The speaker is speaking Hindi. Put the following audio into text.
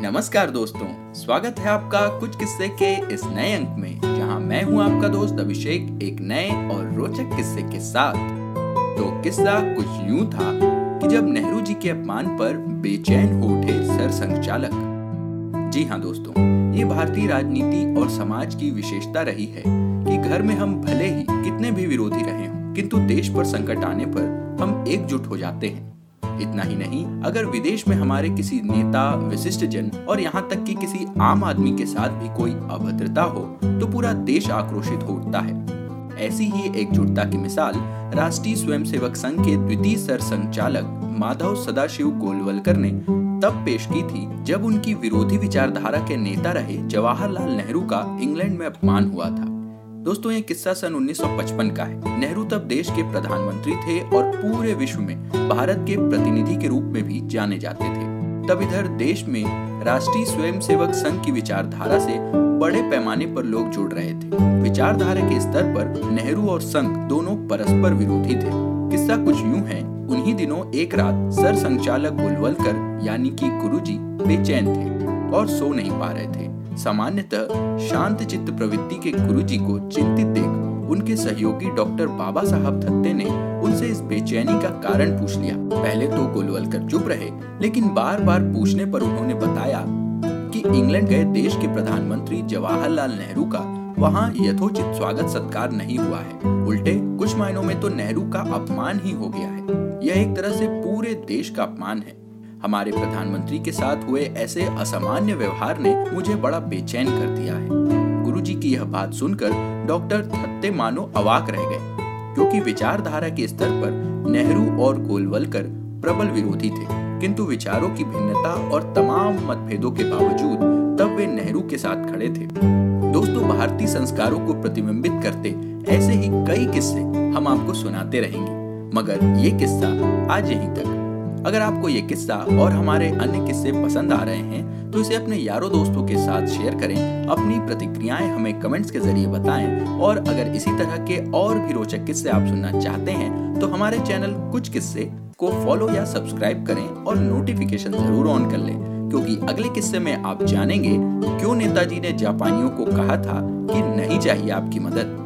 नमस्कार दोस्तों, स्वागत है आपका कुछ किस्से के इस नए अंक में, जहाँ मैं हूँ आपका दोस्त अभिषेक, एक नए और रोचक किस्से के साथ। तो किस्सा कुछ यूँ था कि जब नेहरू जी के अपमान पर बेचैन हो उठे सर संचालक जी हाँ दोस्तों, ये भारतीय राजनीति और समाज की विशेषता रही है कि घर में हम भले ही कितने भी विरोधी रहे हों, किंतु देश पर संकट आने पर हम एकजुट हो जाते हैं। इतना ही नहीं, अगर विदेश में हमारे किसी नेता, विशिष्ट जन और यहाँ तक कि किसी आम आदमी के साथ भी कोई अभद्रता हो तो पूरा देश आक्रोशित हो उठता है। ऐसी ही एकजुटता की मिसाल राष्ट्रीय स्वयंसेवक संघ के द्वितीय सर संचालक माधव सदाशिव गोलवलकर ने तब पेश की थी, जब उनकी विरोधी विचारधारा के नेता रहे जवाहरलाल नेहरू का इंग्लैंड में अपमान हुआ था। दोस्तों, ये किस्सा सन 1955 का है। नेहरू तब देश के प्रधानमंत्री थे और पूरे विश्व में भारत के प्रतिनिधि के रूप में भी जाने जाते थे। तब इधर देश में राष्ट्रीय स्वयंसेवक संघ की विचारधारा से बड़े पैमाने पर लोग जुड़ रहे थे। विचारधारा के स्तर पर नेहरू और संघ दोनों परस्पर विरोधी थे। किस्सा कुछ यूँ है, उन्हीं दिनों एक रात सर संचालक बुलवलकर, यानी कि गुरुजी, बेचैन थे और सो नहीं पा रहे थे। सामान्यतः शांत चित्त प्रवृत्ति के गुरु जी को चिंतित देख उनके सहयोगी डॉक्टर बाबा साहब थत्ते ने उनसे इस बेचैनी का कारण पूछ लिया। पहले तो गोलवलकर चुप रहे, लेकिन बार बार पूछने पर उन्होंने बताया कि इंग्लैंड गए देश के प्रधानमंत्री जवाहरलाल नेहरू का वहाँ यथोचित स्वागत सत्कार नहीं हुआ है। उल्टे, कुछ मायनों में तो नेहरू का अपमान ही हो गया है। यह एक तरह से पूरे देश का अपमान है। हमारे प्रधानमंत्री के साथ हुए ऐसे असामान्य व्यवहार ने मुझे बड़ा बेचैन कर दिया है। गुरुजी की यह बात सुनकर डॉक्टर थत्ते मानो अवाक रह गए, क्योंकि विचारधारा के स्तर पर नेहरू और गोलवलकर प्रबल विरोधी थे। किंतु विचारों की भिन्नता और तमाम मतभेदों के बावजूद तब वे नेहरू के साथ खड़े थे। दोस्तों, भारतीय संस्कारों को प्रतिबिंबित करते ऐसे ही कई किस्से हम आपको सुनाते रहेंगे, मगर ये किस्सा आज यहीं तक। अगर आपको ये किस्सा और हमारे अन्य किस्से पसंद आ रहे हैं तो इसे अपने यारों दोस्तों के साथ शेयर करें। अपनी प्रतिक्रियाएँ हमें कमेंट्स के ज़रिए बताएँ। और अगर इसी तरह के और भी रोचक किस्से आप सुनना चाहते हैं तो हमारे चैनल कुछ किस्से को फॉलो या सब्सक्राइब करें और नोटिफिकेशन ज़रूर ऑन कर लें। क्योंकि अगले किस्से में आप जानेंगे, क्यों नेताजी ने जापानियों को कहा था कि नहीं चाहिए आपकी मदद।